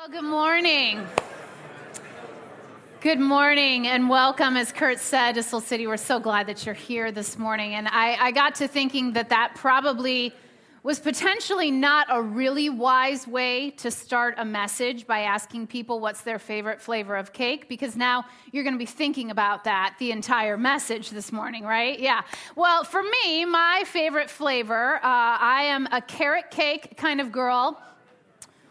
Well, good morning. Good morning and welcome. As Kurt said, to Soul City, we're so glad that you're here this morning. And I, I got to thinking that that probably was potentially not a really wise way to start a message by asking people what's their favorite flavor of cake, because now you're going to be thinking about that the entire message this morning, right? Yeah. Well, for me, my favorite flavor, uh, I am a carrot cake kind of girl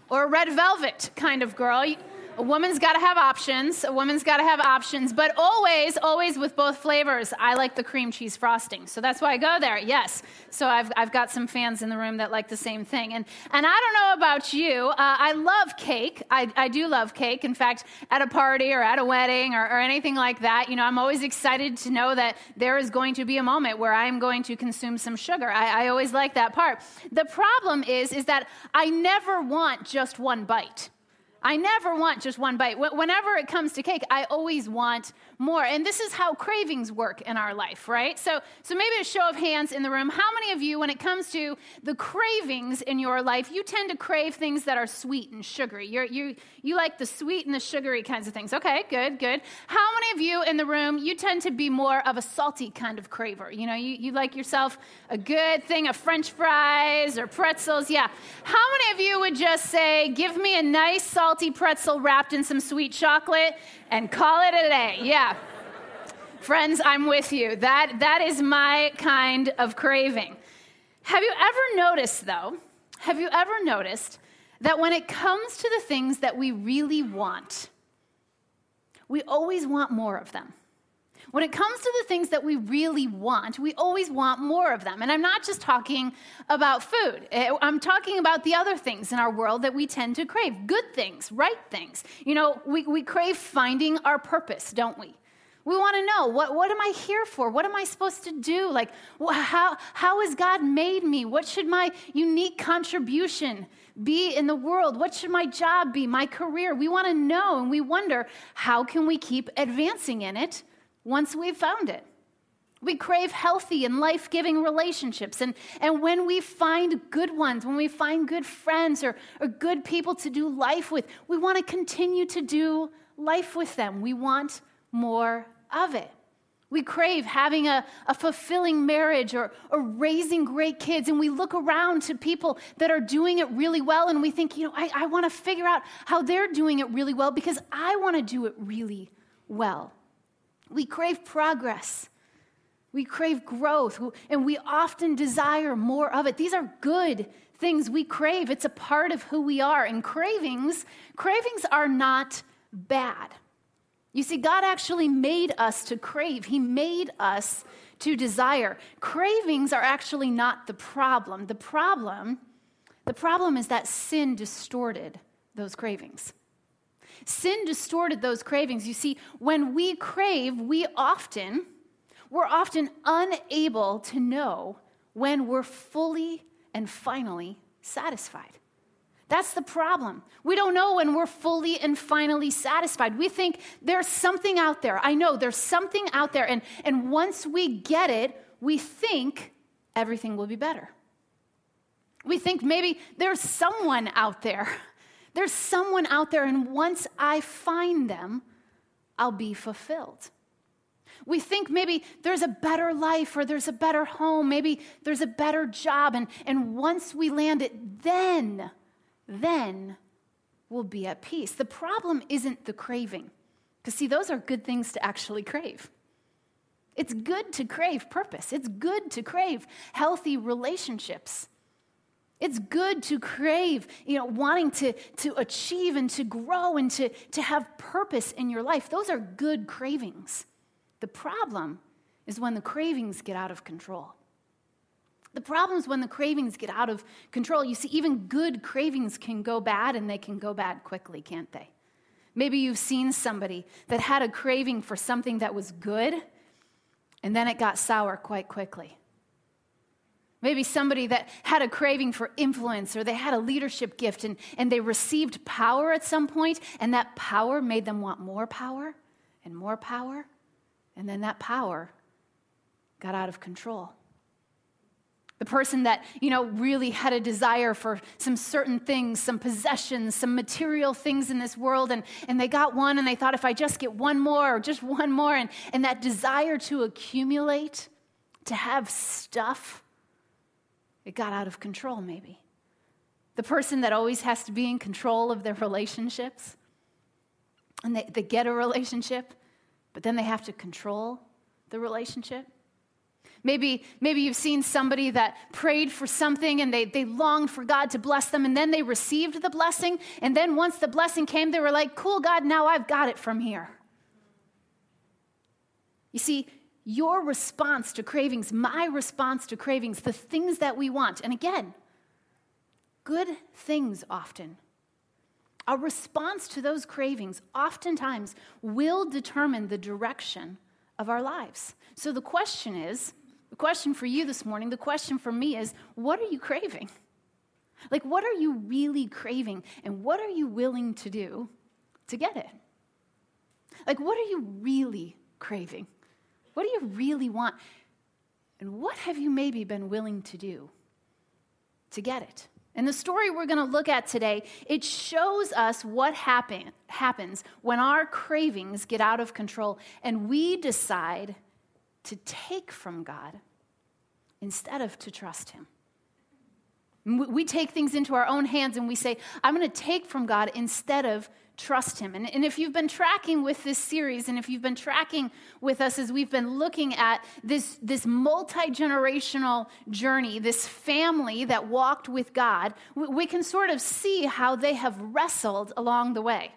or a red velvet kind of girl. A woman's got to have options. A woman's got to have options, but always, always with both flavors. I like the cream cheese frosting, so that's why I go there. Yes. So I've, I've got some fans in the room that like the same thing. And, and I don't know about you, uh, I love cake. I, I do love cake. In fact, at a party or at a wedding or, or anything like that, you know, I'm always excited to know that there is going to be a moment where I'm going to consume some sugar. I, I always like that part. The problem is, is that I never want just one bite. I never want just one bite. Whenever it comes to cake, I always want more. And this is how cravings work in our life, right? So, so maybe a show of hands in the room. How many of you, when it comes to the cravings in your life, you tend to crave things that are sweet and sugary? You're, you, you like the sweet and the sugary kinds of things. Okay, good, good. How many of you in the room, you tend to be more of a salty kind of craver? You know, you, you like yourself a good thing of french fries or pretzels. Yeah. How many of you would just say, give me a nice salty pretzel wrapped in some sweet chocolate and call it a day? Yeah. Friends, I'm with you. That, that is my kind of craving. Have you ever noticed, though, have you ever noticed that when it comes to the things that we really want, we always want more of them? When it comes to the things that we really want, we always want more of them. And I'm not just talking about food, eh, I'm talking about the other things in our world that we tend to crave good things, right things. You know, we, we crave finding our purpose, don't we? We want to know what, what am I here for? What am I supposed to do? Like, how, how has God made me? What should my unique contribution be in the world? What should my job be, my career? We want to know and we wonder how can we keep advancing in it once we've found it? We crave healthy and life giving relationships. And, and when we find good ones, when we find good friends or, or good people to do life with, we want to continue to do life with them. We want more of it. We crave having a, a fulfilling marriage or, or raising great kids, and we look around to people that are doing it really well, and we think, you know, I, I want to figure out how they're doing it really well because I want to do it really well. We crave progress. We crave growth, and we often desire more of it. These are good things we crave. It's a part of who we are. And cravings, cravings are not bad. You see, God actually made us to crave, He made us to desire. Cravings are actually not the problem. The problem, the problem is that sin distorted those cravings. Sin distorted those cravings. You see, when we crave, we often, we're often unable to know when we're fully and finally satisfied. That's the problem. We don't know when we're fully and finally satisfied. We think there's something out there. I know there's something out there. And, and once we get it, we think everything will be better. We think maybe there's someone out there. There's someone out there, and once I find them, I'll be fulfilled. We think maybe there's a better life or there's a better home, maybe there's a better job, and, and once we land it, then then we'll be at peace. The problem isn't the craving, because see, those are good things to actually crave. It's good to crave purpose, it's good to crave healthy relationships. It's good to crave, you know, wanting to, to achieve and to grow and to, to have purpose in your life. Those are good cravings. The problem is when the cravings get out of control. The problem is when the cravings get out of control. You see, even good cravings can go bad and they can go bad quickly, can't they? Maybe you've seen somebody that had a craving for something that was good and then it got sour quite quickly. Maybe somebody that had a craving for influence or they had a leadership gift and, and they received power at some point, and that power made them want more power and more power. And then that power got out of control. The person that, you know, really had a desire for some certain things, some possessions, some material things in this world, and, and they got one and they thought, if I just get one more or just one more, and, and that desire to accumulate, to have stuff, it got out of control, maybe. The person that always has to be in control of their relationships, and they, they get a relationship, but then they have to control the relationship. Maybe, maybe you've seen somebody that prayed for something and they, they longed for God to bless them, and then they received the blessing. And then once the blessing came, they were like, Cool, God, now I've got it from here. You see, your response to cravings, my response to cravings, the things that we want, and again, good things often. Our response to those cravings oftentimes will determine the direction of our lives. So the question is the question for you this morning, the question for me is what are you craving? Like, what are you really craving, and what are you willing to do to get it? Like, what are you really craving? What do you really want? And what have you maybe been willing to do to get it? And the story we're going to look at today, it shows us what happen, happens when our cravings get out of control and we decide to take from God instead of to trust Him. We take things into our own hands and we say, I'm going to take from God instead of trust Him. And, and if you've been tracking with this series, and if you've been tracking with us as we've been looking at this, this multi generational journey, this family that walked with God, we, we can sort of see how they have wrestled along the way.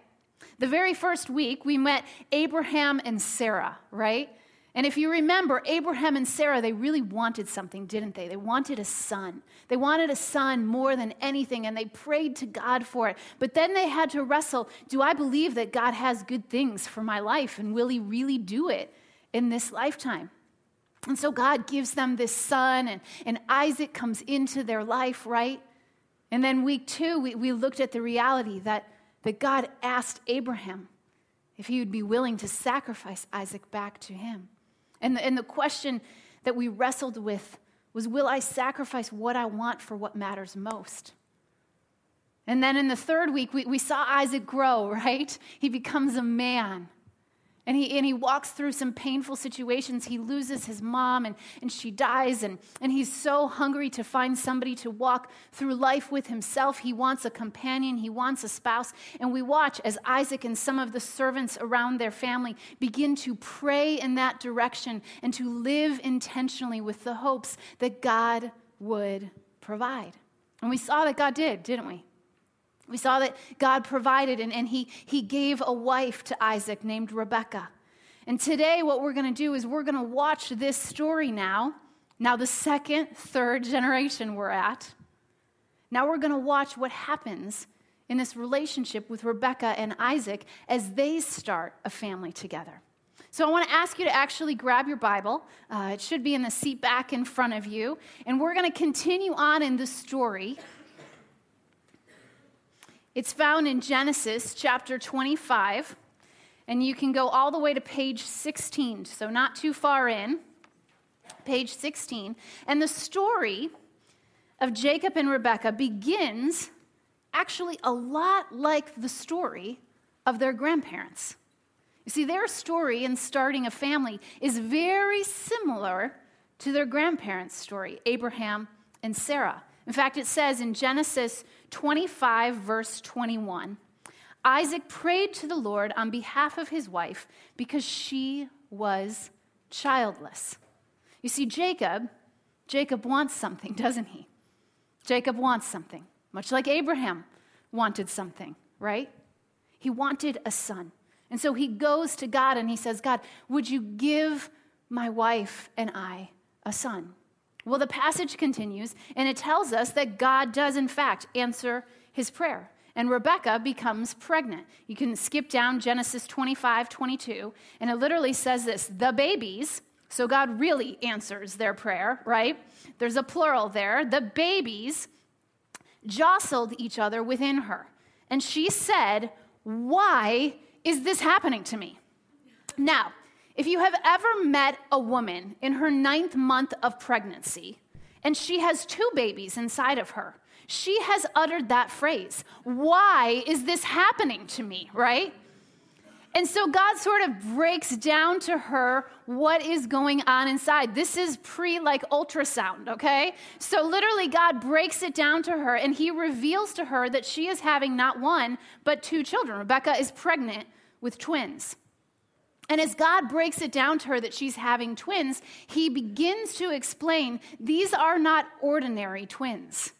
The very first week, we met Abraham and Sarah, right? And if you remember, Abraham and Sarah, they really wanted something, didn't they? They wanted a son. They wanted a son more than anything, and they prayed to God for it. But then they had to wrestle do I believe that God has good things for my life, and will He really do it in this lifetime? And so God gives them this son, and, and Isaac comes into their life, right? And then week two, we, we looked at the reality that, that God asked Abraham if he would be willing to sacrifice Isaac back to him. And the, and the question that we wrestled with was Will I sacrifice what I want for what matters most? And then in the third week, we, we saw Isaac grow, right? He becomes a man. And he, and he walks through some painful situations. He loses his mom and, and she dies. And, and he's so hungry to find somebody to walk through life with himself. He wants a companion, he wants a spouse. And we watch as Isaac and some of the servants around their family begin to pray in that direction and to live intentionally with the hopes that God would provide. And we saw that God did, didn't we? We saw that God provided and, and he, he gave a wife to Isaac named Rebekah. And today, what we're going to do is we're going to watch this story now. Now, the second, third generation we're at. Now, we're going to watch what happens in this relationship with Rebekah and Isaac as they start a family together. So, I want to ask you to actually grab your Bible. Uh, it should be in the seat back in front of you. And we're going to continue on in the story it's found in Genesis chapter 25, and you can go all the way to page 16, so not too far in, page 16. And the story of Jacob and Rebekah begins actually a lot like the story of their grandparents. You see, their story in starting a family is very similar to their grandparents' story, Abraham and Sarah. In fact, it says in Genesis 25, verse 21, Isaac prayed to the Lord on behalf of his wife because she was childless. You see, Jacob, Jacob wants something, doesn't he? Jacob wants something, much like Abraham wanted something, right? He wanted a son. And so he goes to God and he says, God, would you give my wife and I a son? Well, the passage continues, and it tells us that God does, in fact, answer his prayer. And Rebecca becomes pregnant. You can skip down Genesis 25, 22, and it literally says this the babies, so God really answers their prayer, right? There's a plural there. The babies jostled each other within her. And she said, Why is this happening to me? Now, if you have ever met a woman in her ninth month of pregnancy and she has two babies inside of her. She has uttered that phrase. Why is this happening to me, right? And so God sort of breaks down to her what is going on inside. This is pre like ultrasound, okay? So literally, God breaks it down to her and he reveals to her that she is having not one, but two children. Rebecca is pregnant with twins. And as God breaks it down to her that she's having twins, he begins to explain these are not ordinary twins.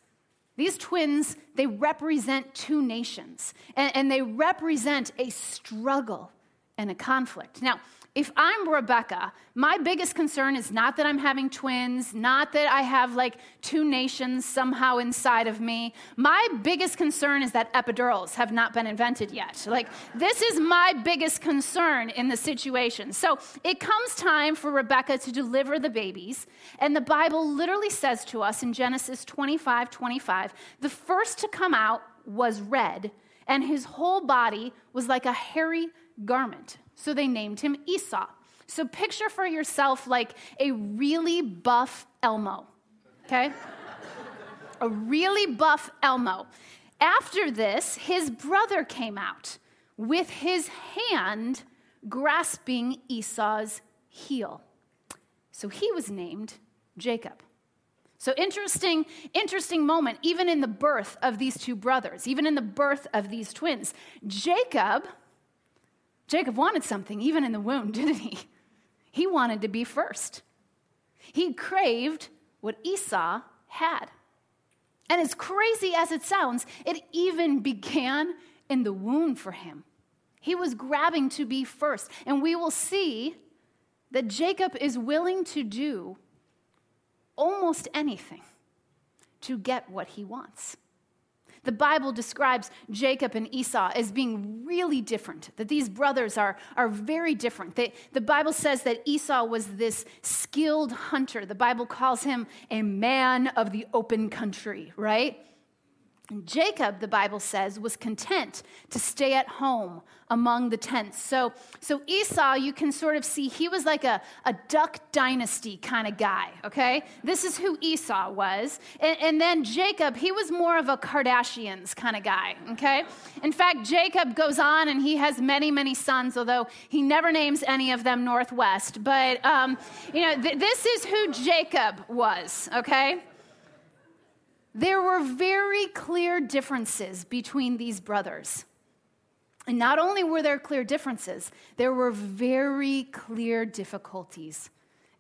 These twins, they represent two nations, and, and, they represent a struggle and a conflict. Now, if I'm Rebecca, my biggest concern is not that I'm having twins, not that I have like two nations somehow inside of me. My biggest concern is that epidurals have not been invented yet. Like, this is my biggest concern in the situation. So it comes time for Rebecca to deliver the babies. And the Bible literally says to us in Genesis 25 25, the first to come out was red, and his whole body was like a hairy garment. So they named him Esau. So picture for yourself like a really buff Elmo, okay? a really buff Elmo. After this, his brother came out with his hand grasping Esau's heel. So he was named Jacob. So interesting, interesting moment, even in the birth of these two brothers, even in the birth of these twins. Jacob Jacob wanted something even in the womb, didn't he? He wanted to be first. He craved what Esau had. And as crazy as it sounds, it even began in the womb for him. He was grabbing to be first. And we will see that Jacob is willing to do almost anything to get what he wants. The Bible describes Jacob and Esau as being really different, that these brothers are, are very different. They, the Bible says that Esau was this skilled hunter. The Bible calls him a man of the open country, right? And Jacob, the Bible says, was content to stay at home among the tents. So, so Esau, you can sort of see, he was like a, a duck dynasty kind of guy, okay? This is who Esau was. And, and then Jacob, he was more of a Kardashians kind of guy, okay? In fact, Jacob goes on and he has many, many sons, although he never names any of them Northwest. But, um, you know, th- this is who Jacob was, okay? There were very clear differences between these brothers. And not only were there clear differences, there were very clear difficulties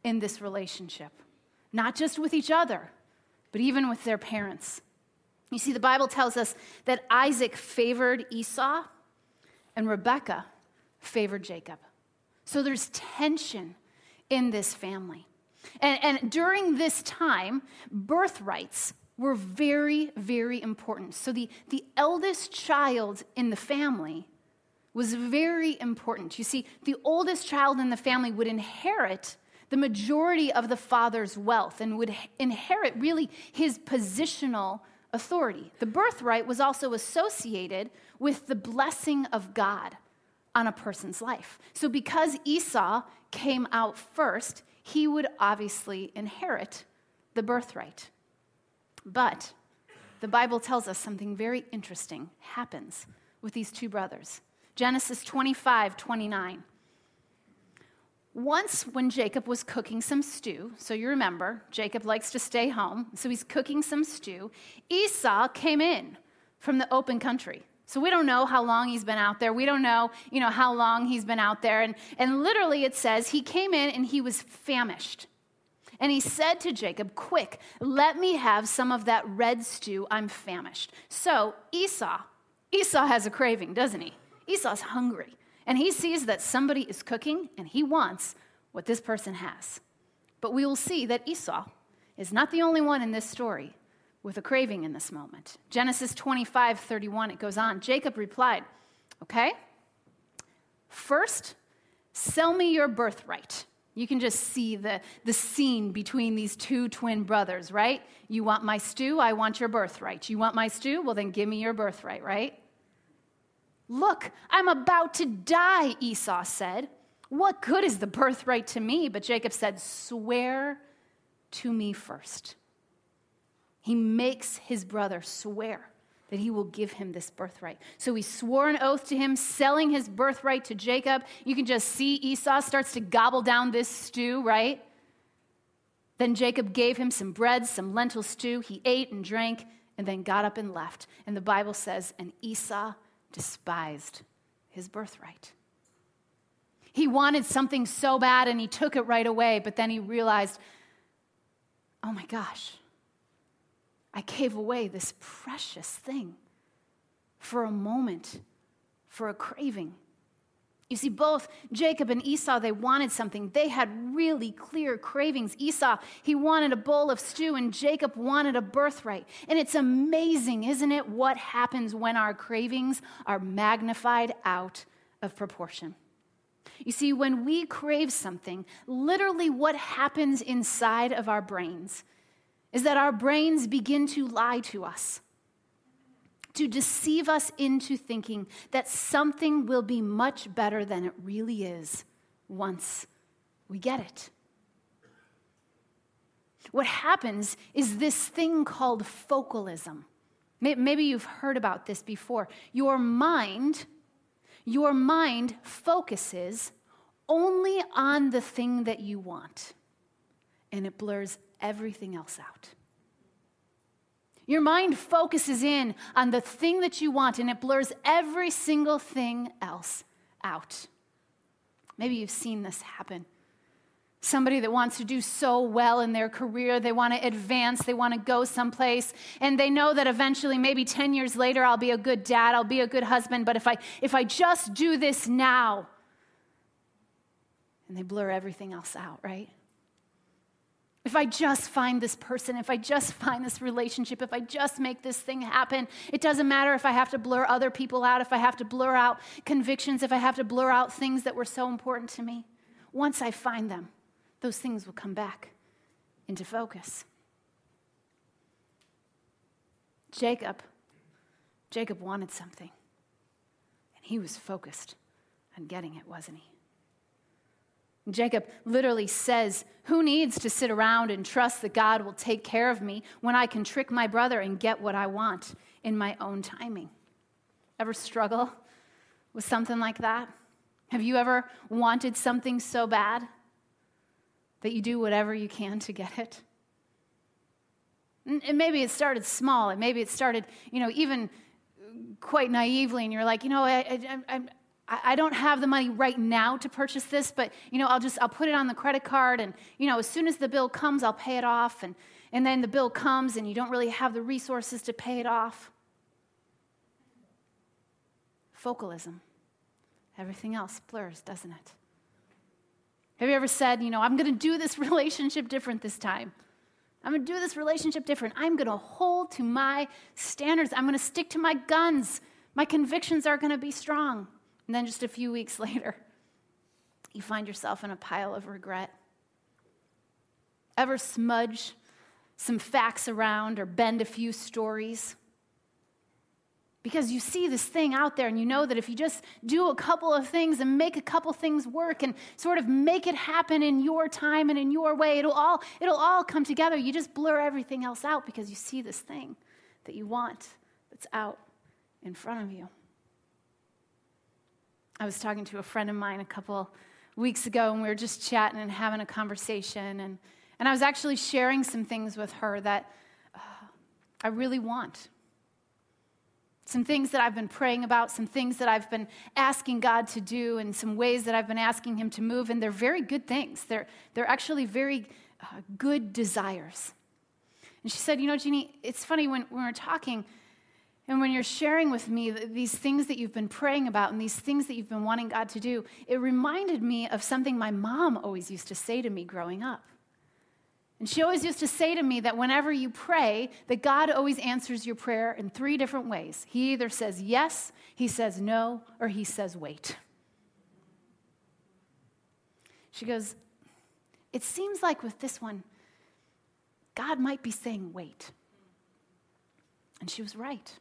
in this relationship, not just with each other, but even with their parents. You see, the Bible tells us that Isaac favored Esau and Rebekah favored Jacob. So there's tension in this family. And, and during this time, birthrights were very, very important. So the, the eldest child in the family was very important. You see, the oldest child in the family would inherit the majority of the father's wealth and would inherit really his positional authority. The birthright was also associated with the blessing of God on a person's life. So because Esau came out first, he would obviously inherit the birthright. But the Bible tells us something very interesting happens with these two brothers. Genesis 25, 29. Once, when Jacob was cooking some stew, so you remember, Jacob likes to stay home, so he's cooking some stew, Esau came in from the open country. So we don't know how long he's been out there. We don't know, you know, how long he's been out there. And, and literally it says he came in and he was famished. And he said to Jacob, Quick, let me have some of that red stew. I'm famished. So Esau, Esau has a craving, doesn't he? Esau's hungry. And he sees that somebody is cooking and he wants what this person has. But we will see that Esau is not the only one in this story with a craving in this moment. Genesis 25, 31, it goes on. Jacob replied, Okay, first, sell me your birthright. You can just see the, the scene between these two twin brothers, right? You want my stew? I want your birthright. You want my stew? Well, then give me your birthright, right? Look, I'm about to die, Esau said. What good is the birthright to me? But Jacob said, Swear to me first. he makes his brother swear that he will give him this birthright. So he swore an oath to him, selling his birthright to Jacob. You can just see Esau starts to gobble down this stew, right? Then Jacob gave him some bread, some lentil stew. He ate and drank, and then got up and left. And the Bible says, and Esau despised his birthright. He wanted something so bad and he took it right away, but then he realized, oh my gosh, I gave away this precious thing for a moment, for a craving. You see, both Jacob and Esau, they wanted something. They had really clear cravings. Esau, he wanted a bowl of stew, and Jacob wanted a birthright. And it's amazing, isn't it, what happens when our cravings are magnified out of proportion. You see, when we crave something, literally what happens inside of our brains is that our brains begin to lie to us, to deceive us into thinking that something will be much better than it really is once we get it. What happens is this thing called focalism. Maybe you've heard about this before. Your mind, your mind focuses only on the thing that you want, and it blurs everything else out. Your mind focuses in on the thing that you want and it blurs every single thing else out. Maybe you've seen this happen. Somebody that wants to do so well in their career, they want to advance, they want to go someplace, and they know that eventually, maybe 10 years later, I'll be a good dad, I'll be a good husband, but if I, if I just do this now, and they blur everything else out, right? If I just find this person, if I just find this relationship, if I just make this thing happen, it doesn't matter if I have to blur other people out, if I have to blur out convictions, if I have to blur out things that were so important to me. Once I find them, those things will come back into focus. Jacob, Jacob wanted something, and he was focused on getting it, wasn't he? Jacob literally says, Who needs to sit around and trust that God will take care of me when I can trick my brother and get what I want in my own timing? Ever struggle with something like that? Have you ever wanted something so bad that you do whatever you can to get it? And maybe it started small, and maybe it started, you know, even quite naively, and you're like, you know, I, I, I I don't have the money right now to purchase this, but you know, I'll just I'll put it on the credit card and you know, as soon as the bill comes, I'll pay it off and and then the bill comes and you don't really have the resources to pay it off. Focalism. Everything else blurs, doesn't it? Have you ever said, you know, I'm going to do this relationship different this time? I'm going to do this relationship different. I'm going to hold to my standards. I'm going to stick to my guns. My convictions are going to be strong. And then just a few weeks later, you find yourself in a pile of regret. Ever smudge some facts around or bend a few stories? Because you see this thing out there and you know that if you just do a couple of things and make a couple things work and sort of make it happen in your time and in your way, it'll all, it'll all come together. You just blur everything else out because you see this thing that you want that's out in front of you. I was talking to a friend of mine a couple weeks ago, and we were just chatting and having a conversation. And, and I was actually sharing some things with her that uh, I really want. Some things that I've been praying about, some things that I've been asking God to do, and some ways that I've been asking Him to move. And they're very good things. They're, they're actually very uh, good desires. And she said, You know, Jeannie, it's funny when, when we we're talking, and when you're sharing with me these things that you've been praying about and these things that you've been wanting God to do, it reminded me of something my mom always used to say to me growing up. And she always used to say to me that whenever you pray, that God always answers your prayer in three different ways. He either says yes, he says no, or he says wait. She goes, It seems like with this one, God might be saying wait. And she was right.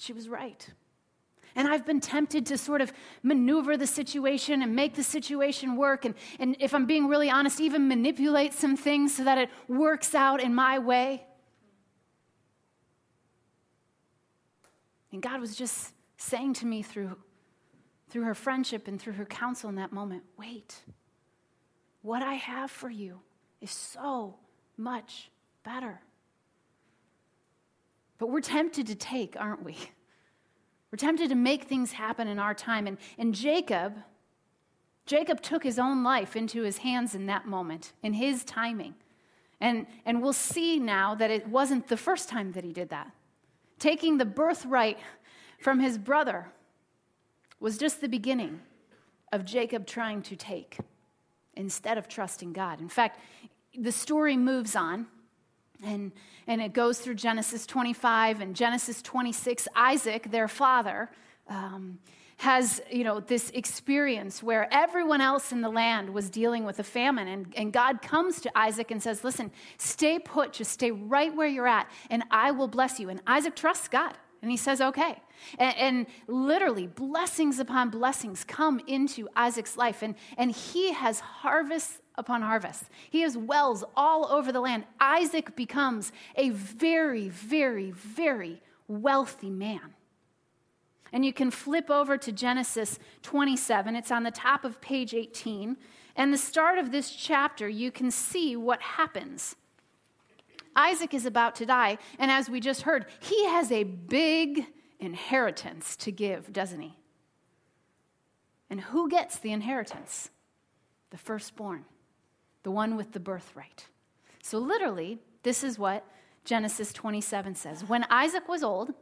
She was right. And I've been tempted to sort of maneuver the situation and make the situation work. And, and if I'm being really honest, even manipulate some things so that it works out in my way. And God was just saying to me through, through her friendship and through her counsel in that moment wait, what I have for you is so much better. But we're tempted to take, aren't we? We're tempted to make things happen in our time. And, and Jacob, Jacob took his own life into his hands in that moment, in his timing. And, and we'll see now that it wasn't the first time that he did that. Taking the birthright from his brother was just the beginning of Jacob trying to take instead of trusting God. In fact, the story moves on and, and it goes through Genesis 25 and Genesis 26. Isaac, their father, um, has you know this experience where everyone else in the land was dealing with a famine. And, and god comes to isaac and says listen stay put. Just stay right where you're at and i will bless you. And isaac trusts god. And he says okay. And, and literally blessings upon blessings come into isaac's life. And, and he has harvest upon harvest he has wells all over the land isaac becomes a very very very wealthy man and you can flip over to Genesis 27. It's on the top of page 18. And the start of this chapter, you can see what happens. Isaac is about to die, and as we just heard, he has a big inheritance to give, doesn't he? And who gets the inheritance? The firstborn, the one with the birthright. So, literally, this is what Genesis 27 says. When Isaac was old,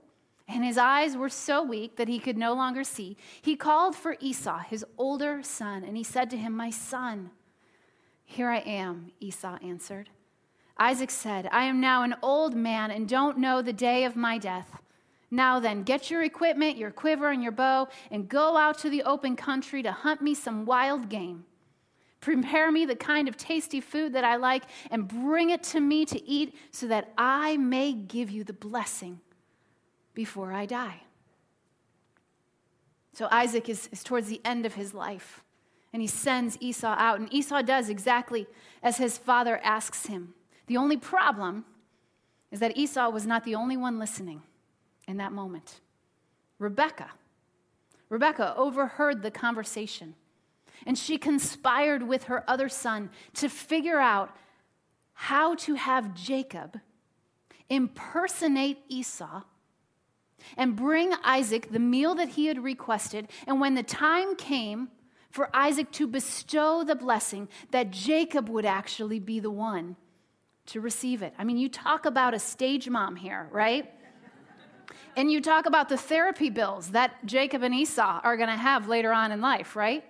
and his eyes were so weak that he could no longer see, he called for Esau, his older son, and he said to him, My son, here I am, Esau answered. Isaac said, I am now an old man and don't know the day of my death. Now then, get your equipment, your quiver, and your bow, and go out to the open country to hunt me some wild game. Prepare me the kind of tasty food that I like, and bring it to me to eat, so that I may give you the blessing before I die. So Isaac is, is towards the end of his life, and he sends Esau out, and Esau does exactly as his father asks him. The only problem is that Esau was not the only one listening in that moment. Rebecca, Rebecca overheard the conversation, and she conspired with her other son to figure out how to have Jacob impersonate Esau and bring Isaac the meal that he had requested. And when the time came for Isaac to bestow the blessing, that Jacob would actually be the one to receive it. I mean, you talk about a stage mom here, right? and you talk about the therapy bills that Jacob and Esau are going to have later on in life, right?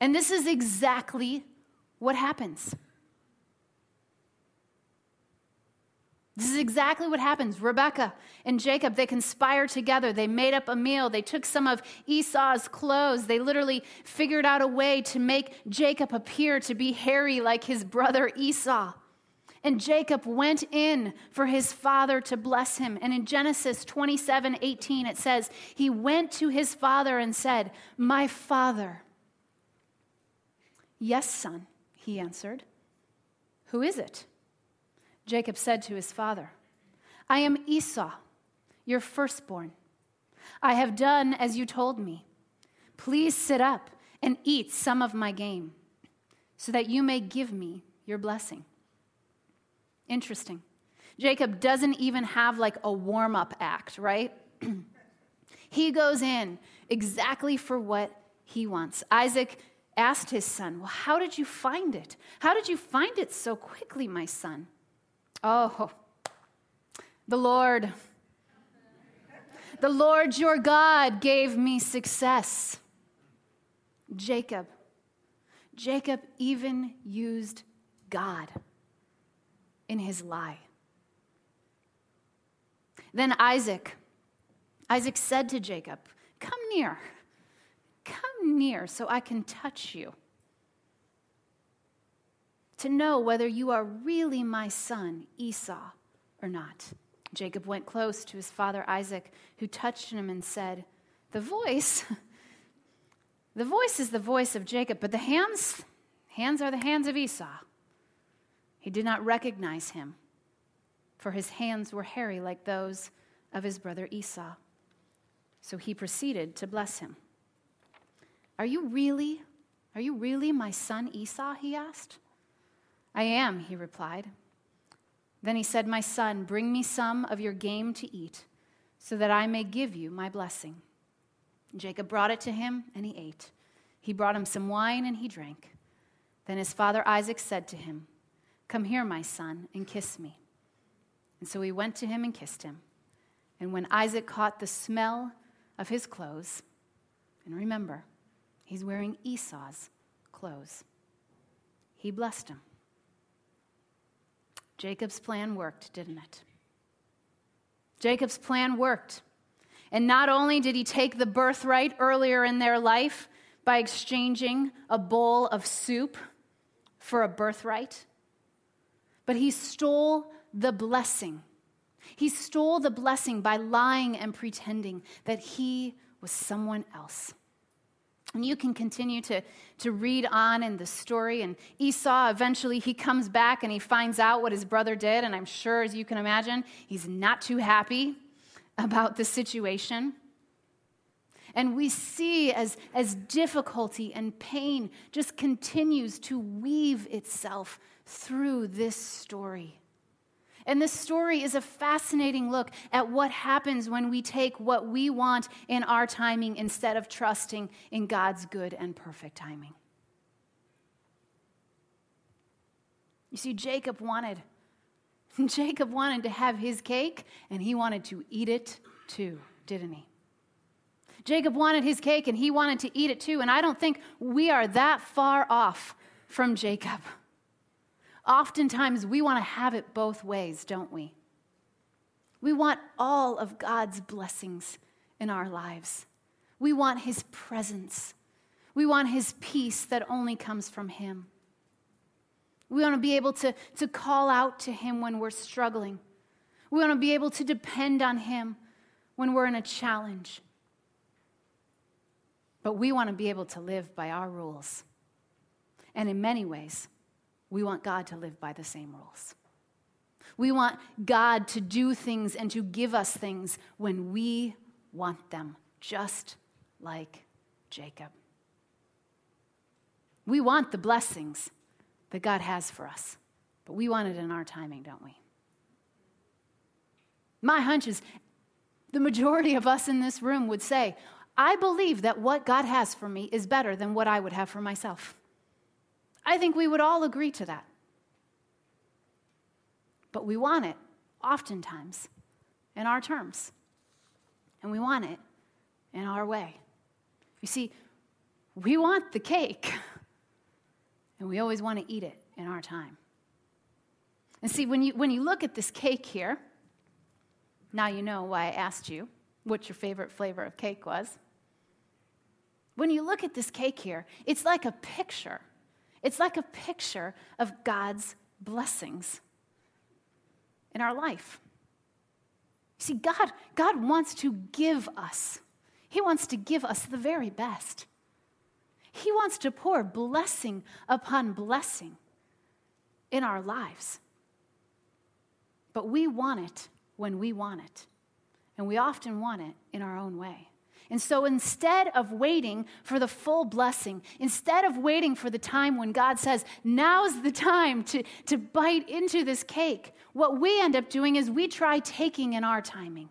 And this is exactly what happens. This is exactly what happens. Rebecca and Jacob, they conspire together. They made up a meal. They took some of Esau's clothes. They literally figured out a way to make Jacob appear to be hairy like his brother Esau. And Jacob went in for his father to bless him. And in Genesis 27 18, it says, He went to his father and said, My father. Yes, son, he answered. Who is it? Jacob said to his father, I am Esau, your firstborn. I have done as you told me. Please sit up and eat some of my game, so that you may give me your blessing. Interesting. Jacob doesn't even have like a warm up act, right? he goes in exactly for what he wants. Isaac asked his son, Well, how did you find it? How did you find it so quickly, my son? Oh, the Lord. The Lord your God gave me success. Jacob. Jacob even used God in his lie. Then Isaac. Isaac said to Jacob, Come near. Near so I can touch you to know whether you are really my son, Esau, or not. Jacob went close to his father Isaac, who touched him and said, The voice, the voice is the voice of Jacob, but the hands, hands are the hands of Esau. He did not recognize him, for his hands were hairy like those of his brother Esau. So he proceeded to bless him. Are you really, are you really my son Esau? He asked. I am, he replied. Then he said, My son, bring me some of your game to eat, so that I may give you my blessing. Jacob brought it to him, and he ate. He brought him some wine, and he drank. Then his father Isaac said to him, Come here, my son, and kiss me. And so he went to him and kissed him. And when Isaac caught the smell of his clothes, and remember, he's wearing Esau's clothes, he blessed him. Jacob's plan worked, didn't it? Jacob's plan worked. And not only did he take the birthright earlier in their life by exchanging a bowl of soup for a birthright, but he stole the blessing. He stole the blessing by lying and pretending that he was someone else. And you can continue to, to read on in the story. And Esau eventually he comes back and he finds out what his brother did. And I'm sure, as you can imagine, he's not too happy about the situation. And we see as, as difficulty and pain just continues to weave itself through this story. And this story is a fascinating look at what happens when we take what we want in our timing instead of trusting in God's good and perfect timing. You see, Jacob wanted. Jacob wanted to have his cake, and he wanted to eat it too, didn't he? Jacob wanted his cake, and he wanted to eat it too. And I don't think we are that far off from Jacob. Oftentimes, we want to have it both ways, don't we? We want all of God's blessings in our lives. We want His presence. We want His peace that only comes from Him. We want to be able to, to call out to Him when we're struggling. We want to be able to depend on Him when we're in a challenge. But we want to be able to live by our rules. And in many ways, we want God to live by the same rules. We want God to do things and to give us things when we want them, just like Jacob. We want the blessings that God has for us, but we want it in our timing, don't we? My hunch is the majority of us in this room would say, I believe that what God has for me is better than what I would have for myself. I think we would all agree to that. But we want it, oftentimes, in our terms. And we want it in our way. You see, we want the cake, and we always want to eat it in our time. And see, when you, when you look at this cake here, now you know why I asked you what your favorite flavor of cake was. When you look at this cake here, it's like a picture it's like a picture of God's blessings in our life. You See, God, God wants to give us, He wants to give us the very best. He wants to pour blessing upon blessing in our lives. But we want it when we want it. And we often want it in our own way. And so instead of waiting for the full blessing, instead of waiting for the time when God says, now's the time to, to bite into this cake, what we end up doing is we try taking in our timing.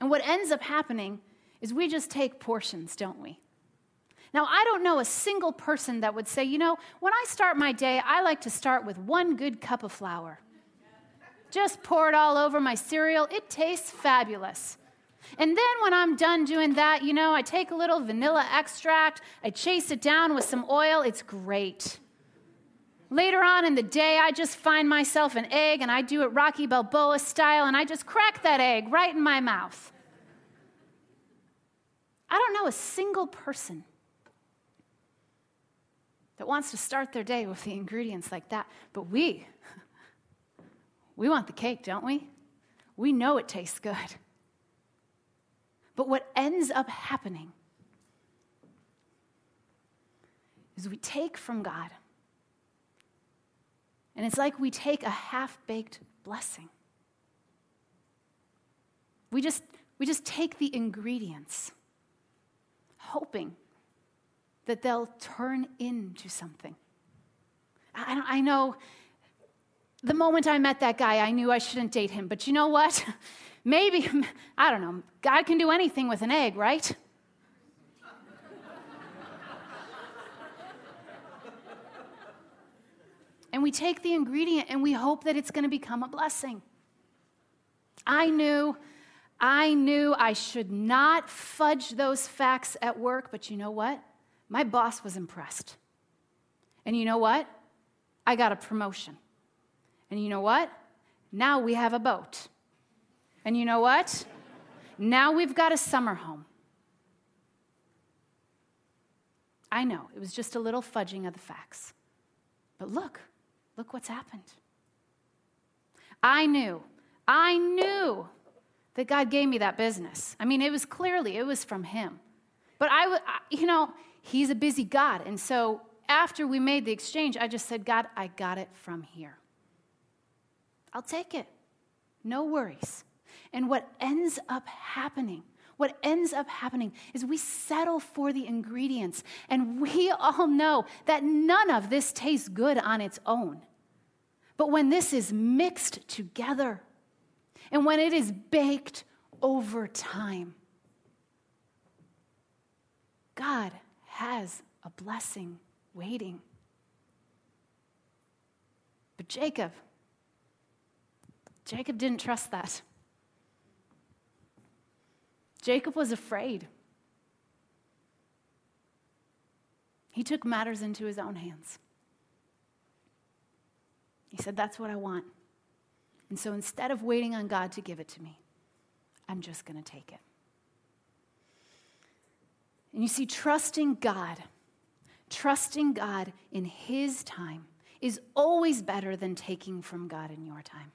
And what ends up happening is we just take portions, don't we? Now, I don't know a single person that would say, you know, when I start my day, I like to start with one good cup of flour. Just pour it all over my cereal. It tastes fabulous. And then when I'm done doing that, you know, I take a little vanilla extract, I chase it down with some oil. It's great. Later on in the day, I just find myself an egg and I do it Rocky Balboa style and I just crack that egg right in my mouth. I don't know a single person that wants to start their day with the ingredients like that, but we, we want the cake, don't we? We know it tastes good. But what ends up happening is we take from God, and it's like we take a half baked blessing. We just, We just take the ingredients, hoping that they'll turn into something. I, I know the moment I met that guy, I knew I shouldn't date him. But you know what? Maybe, I don't know, God can do anything with an egg, right? and we take the ingredient and we hope that it's going to become a blessing. I knew, I knew I should not fudge those facts at work, but you know what? My boss was impressed. And you know what? I got a promotion. And you know what? Now we have a boat. And you know what? Now we've got a summer home. I know, it was just a little fudging of the facts. But look, look what's happened. I knew, I knew that God gave me that business. I mean, it was clearly, it was from Him. But I, you know, He's a busy God. And so after we made the exchange, I just said, God, I got it from here. I'll take it. No worries. And what ends up happening, what ends up happening is we settle for the ingredients. And we all know that none of this tastes good on its own. But when this is mixed together and when it is baked over time, God has a blessing waiting. But Jacob, Jacob didn't trust that. Jacob was afraid. He took matters into his own hands. He said, That's what I want. And so instead of waiting on God to give it to me, I'm just going to take it. And you see, trusting God, trusting God in His time is always better than taking from God in your time.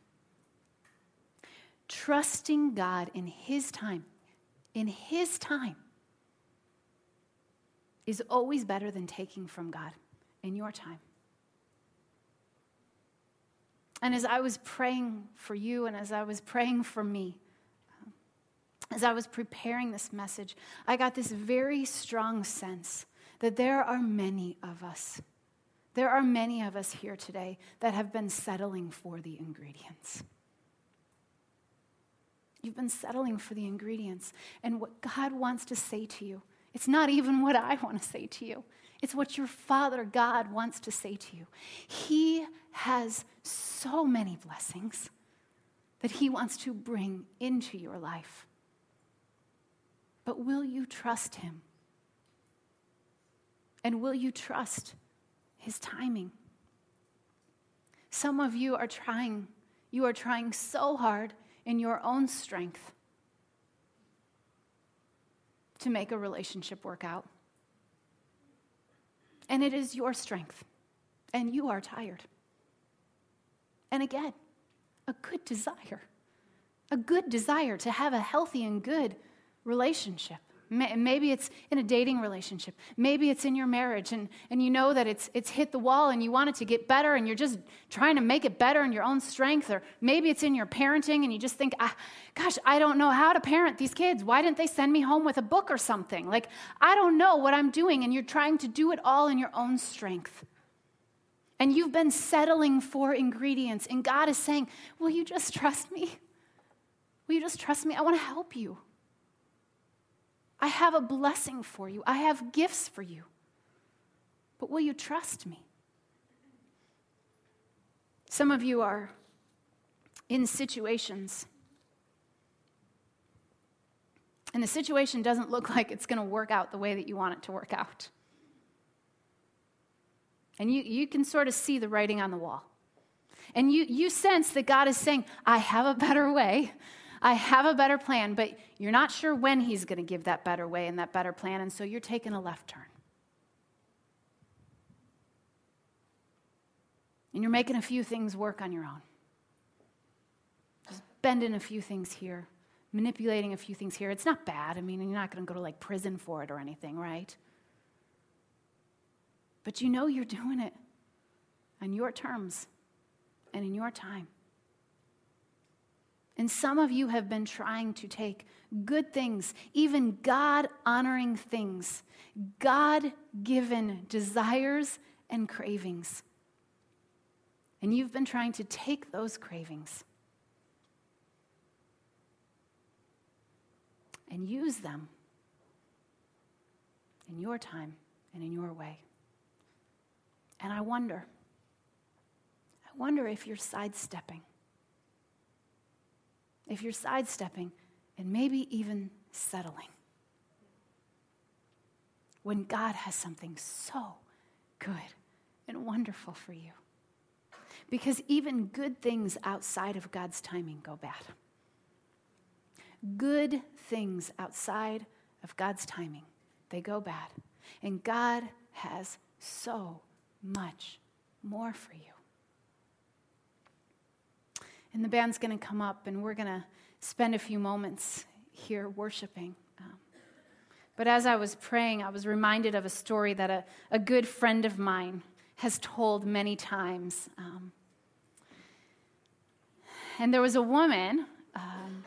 Trusting God in His time, in His time, is always better than taking from God in your time. And as I was praying for you and as I was praying for me, as I was preparing this message, I got this very strong sense that there are many of us, there are many of us here today that have been settling for the ingredients. You've been settling for the ingredients. And what God wants to say to you, it's not even what I want to say to you. It's what your Father God wants to say to you. He has so many blessings that He wants to bring into your life. But will you trust Him? And will you trust His timing? Some of you are trying, you are trying so hard in your own strength to make a relationship work out. And it is your strength, and you are tired. And again, a good desire, a good desire to have a healthy and good relationship. Maybe it's in a dating relationship. Maybe it's in your marriage and, and you know that it's, it's hit the wall and you want it to get better and you're just trying to make it better in your own strength. Or maybe it's in your parenting and you just think, ah, gosh, I don't know how to parent these kids. Why didn't they send me home with a book or something? Like, I don't know what I'm doing. And you're trying to do it all in your own strength. And you've been settling for ingredients. And God is saying, Will you just trust me? Will you just trust me? I want to help you. I have a blessing for you, I have gifts for you. But will you trust me? Some of you are in situations, and the situation doesn't look like it's going to work out the way that you want it to work out. And you, you can sort of see the writing on the wall. And you, you sense that God is saying, I have a better way. I have a better plan, but you're not sure when he's going to give that better way and that better plan, and so you're taking a left turn. And you're making a few things work on your own. Just bending a few things here, manipulating a few things here. It's not bad. I mean, you're not going to go to like prison for it or anything, right? But you know you're doing it on your terms and in your time. And some of you have been trying to take good things, even God honoring things, God given desires and cravings. And you've been trying to take those cravings and use them in your time and in your way. And I wonder, I wonder if you're sidestepping. If you're sidestepping and maybe even settling. When God has something so good and wonderful for you. Because even good things outside of God's timing go bad. Good things outside of God's timing, they go bad. And God has so much more for you. And the band's going to come up, and we're going to spend a few moments here worshiping. Um, but as I was praying, I was reminded of a story that a, a good friend of mine has told many times. Um, and there was a woman, um,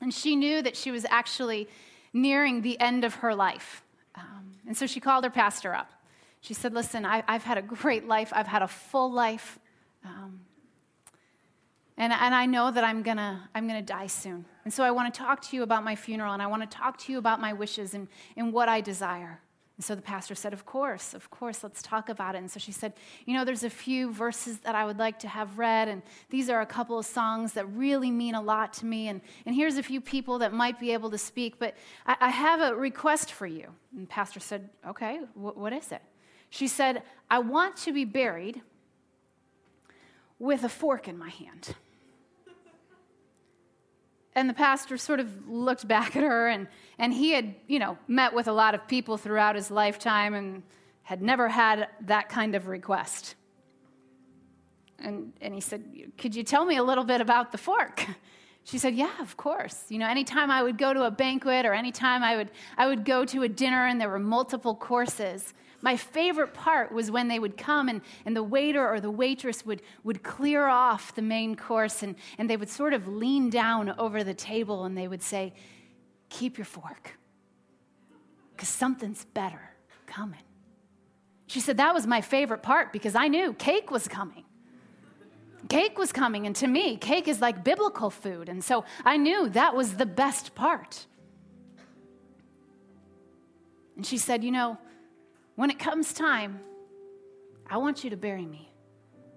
and she knew that she was actually nearing the end of her life. Um, and so she called her pastor up. She said, Listen, I, have had a great life, I've had a full life. And, and I know that I'm gonna, I'm gonna die soon. And so I wanna talk to you about my funeral and I wanna talk to you about my wishes and, and what I desire. And so the pastor said, Of course, of course, let's talk about it. And so she said, You know, there's a few verses that I would like to have read, and these are a couple of songs that really mean a lot to me. And, and here's a few people that might be able to speak, but I, I have a request for you. And the pastor said, Okay, wh- what is it? She said, I want to be buried with a fork in my hand. And the pastor sort of looked back at her, and, and he had, you know, met with a lot of people throughout his lifetime and had never had that kind of request. And, and he said, Could you tell me a little bit about the fork? She said, Yeah, of course. You know, anytime I would go to a banquet or anytime I would, I would go to a dinner and there were multiple courses, my favorite part was when they would come and, and the waiter or the waitress would, would clear off the main course and, and they would sort of lean down over the table and they would say, Keep your fork, because something's better coming. She said, That was my favorite part because I knew cake was coming. Cake was coming, and to me, cake is like biblical food. And so I knew that was the best part. And she said, You know, when it comes time, I want you to bury me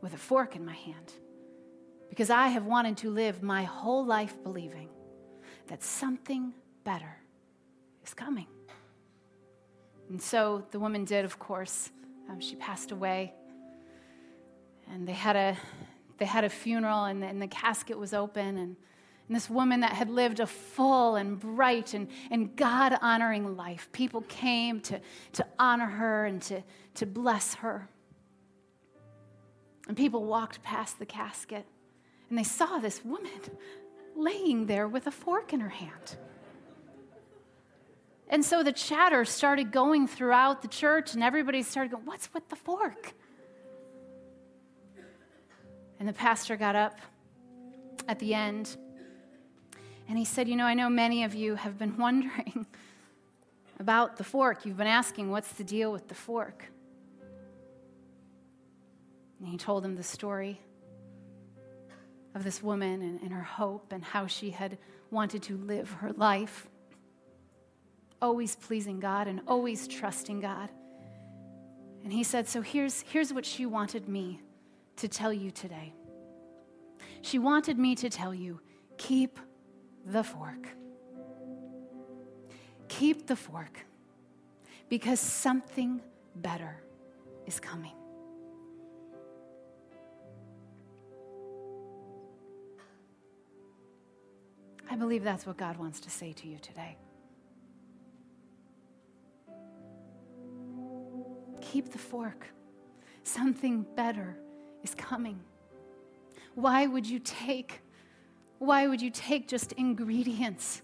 with a fork in my hand because I have wanted to live my whole life believing that something better is coming. And so the woman did, of course. Um, she passed away. And they had a, they had a funeral, and the, and the casket was open. And and this woman that had lived a full and bright and, and God honoring life. People came to, to honor her and to, to bless her. And people walked past the casket and they saw this woman laying there with a fork in her hand. And so the chatter started going throughout the church, and everybody started going, What's with the fork? And the pastor got up at the end and he said, You know, I know many of you have been wondering about the fork. You've been asking, What's the deal with the fork? And he told him the story of this woman and, and her hope and how she had wanted to live her life, always pleasing God and always trusting God. And he said, So here's, here's what she wanted me to tell you today. She wanted me to tell you keep the fork. Keep the fork because something better is coming. I believe that's what God wants to say to you today. Keep the fork. Something better is coming. Why would you take why would you take just ingredients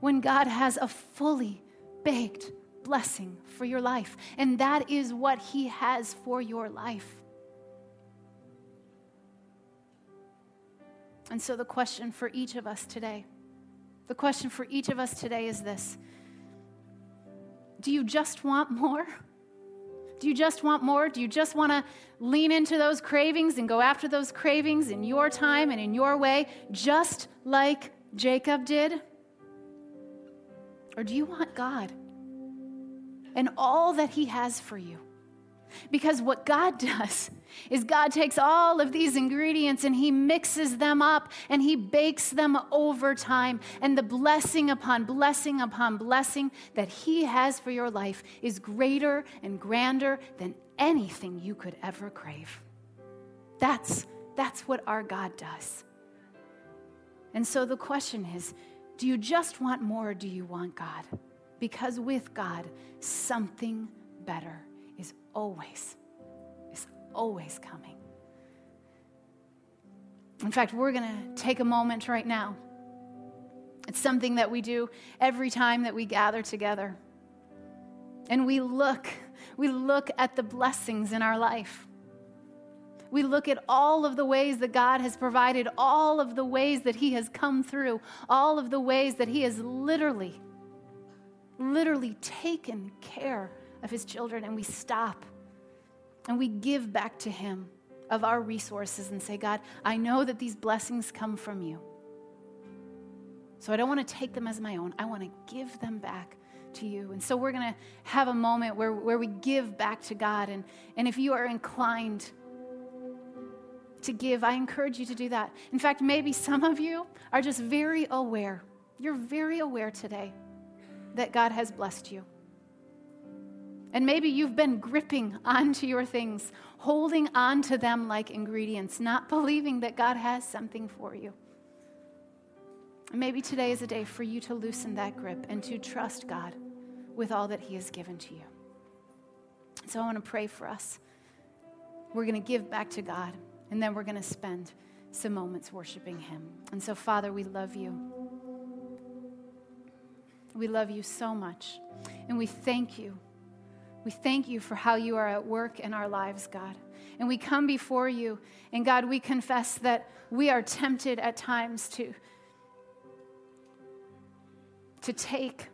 when God has a fully baked blessing for your life? And that is what He has for your life. And so the question for each of us today, the question for each of us today is this Do you just want more? Do you just want more? Do you just want to lean into those cravings and go after those cravings in your time and in your way, just like Jacob did? Or do you want God and all that He has for you? Because what God does is God takes all of these ingredients and He mixes them up and He bakes them over time. And the blessing upon blessing upon blessing that He has for your life is greater and grander than anything you could ever crave. That's, that's what our God does. And so the question is do you just want more or do you want God? Because with God, something better is always, is always coming. In fact, we're going to take a moment right now. It's something that we do every time that we gather together. And we look, we look at the blessings in our life. We look at all of the ways that God has provided, all of the ways that He has come through, all of the ways that He has literally, literally taken care of his children and we stop and we give back to him of our resources and say, God, I know that these blessings come from you. So I don't want to take them as my own. I want to give them back to you. And so we're going to have a moment where, where we give back to God. And, and if you are inclined to give, I encourage you to do that. In fact, maybe some of you are just very aware. You're very aware today that God has blessed you. And maybe you've been gripping onto your things, holding on to them like ingredients, not believing that God has something for you. And maybe today is a day for you to loosen that grip and to trust God with all that He has given to you. So I want to pray for us. We're going to give back to God, and then we're going to spend some moments worshiping Him. And so, Father, we love you. We love you so much, and we thank you we thank you for how you are at work in our lives, God. And we come before you, and God, we confess that we are tempted at times to, to take.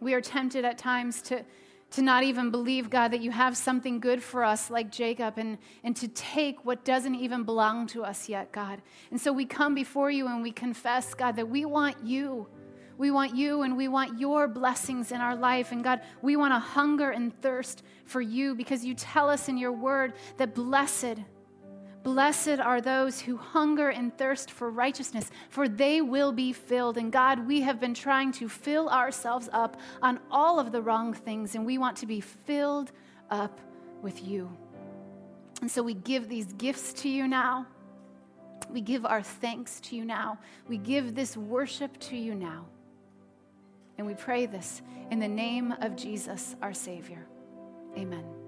We are tempted at times to, to not even believe, God, that you have something good for us like Jacob and, and to take what doesn't even belong to us yet, God. And so we come before you and we confess, God, that we want you. We want you and we want your blessings in our life. And God, we want to hunger and thirst for you because you tell us in your word that blessed, blessed are those who hunger and thirst for righteousness, for they will be filled. And God, we have been trying to fill ourselves up on all of the wrong things, and we want to be filled up with you. And so we give these gifts to you now. We give our thanks to you now. We give this worship to you now. And we pray this in the name of Jesus, our Savior. Amen.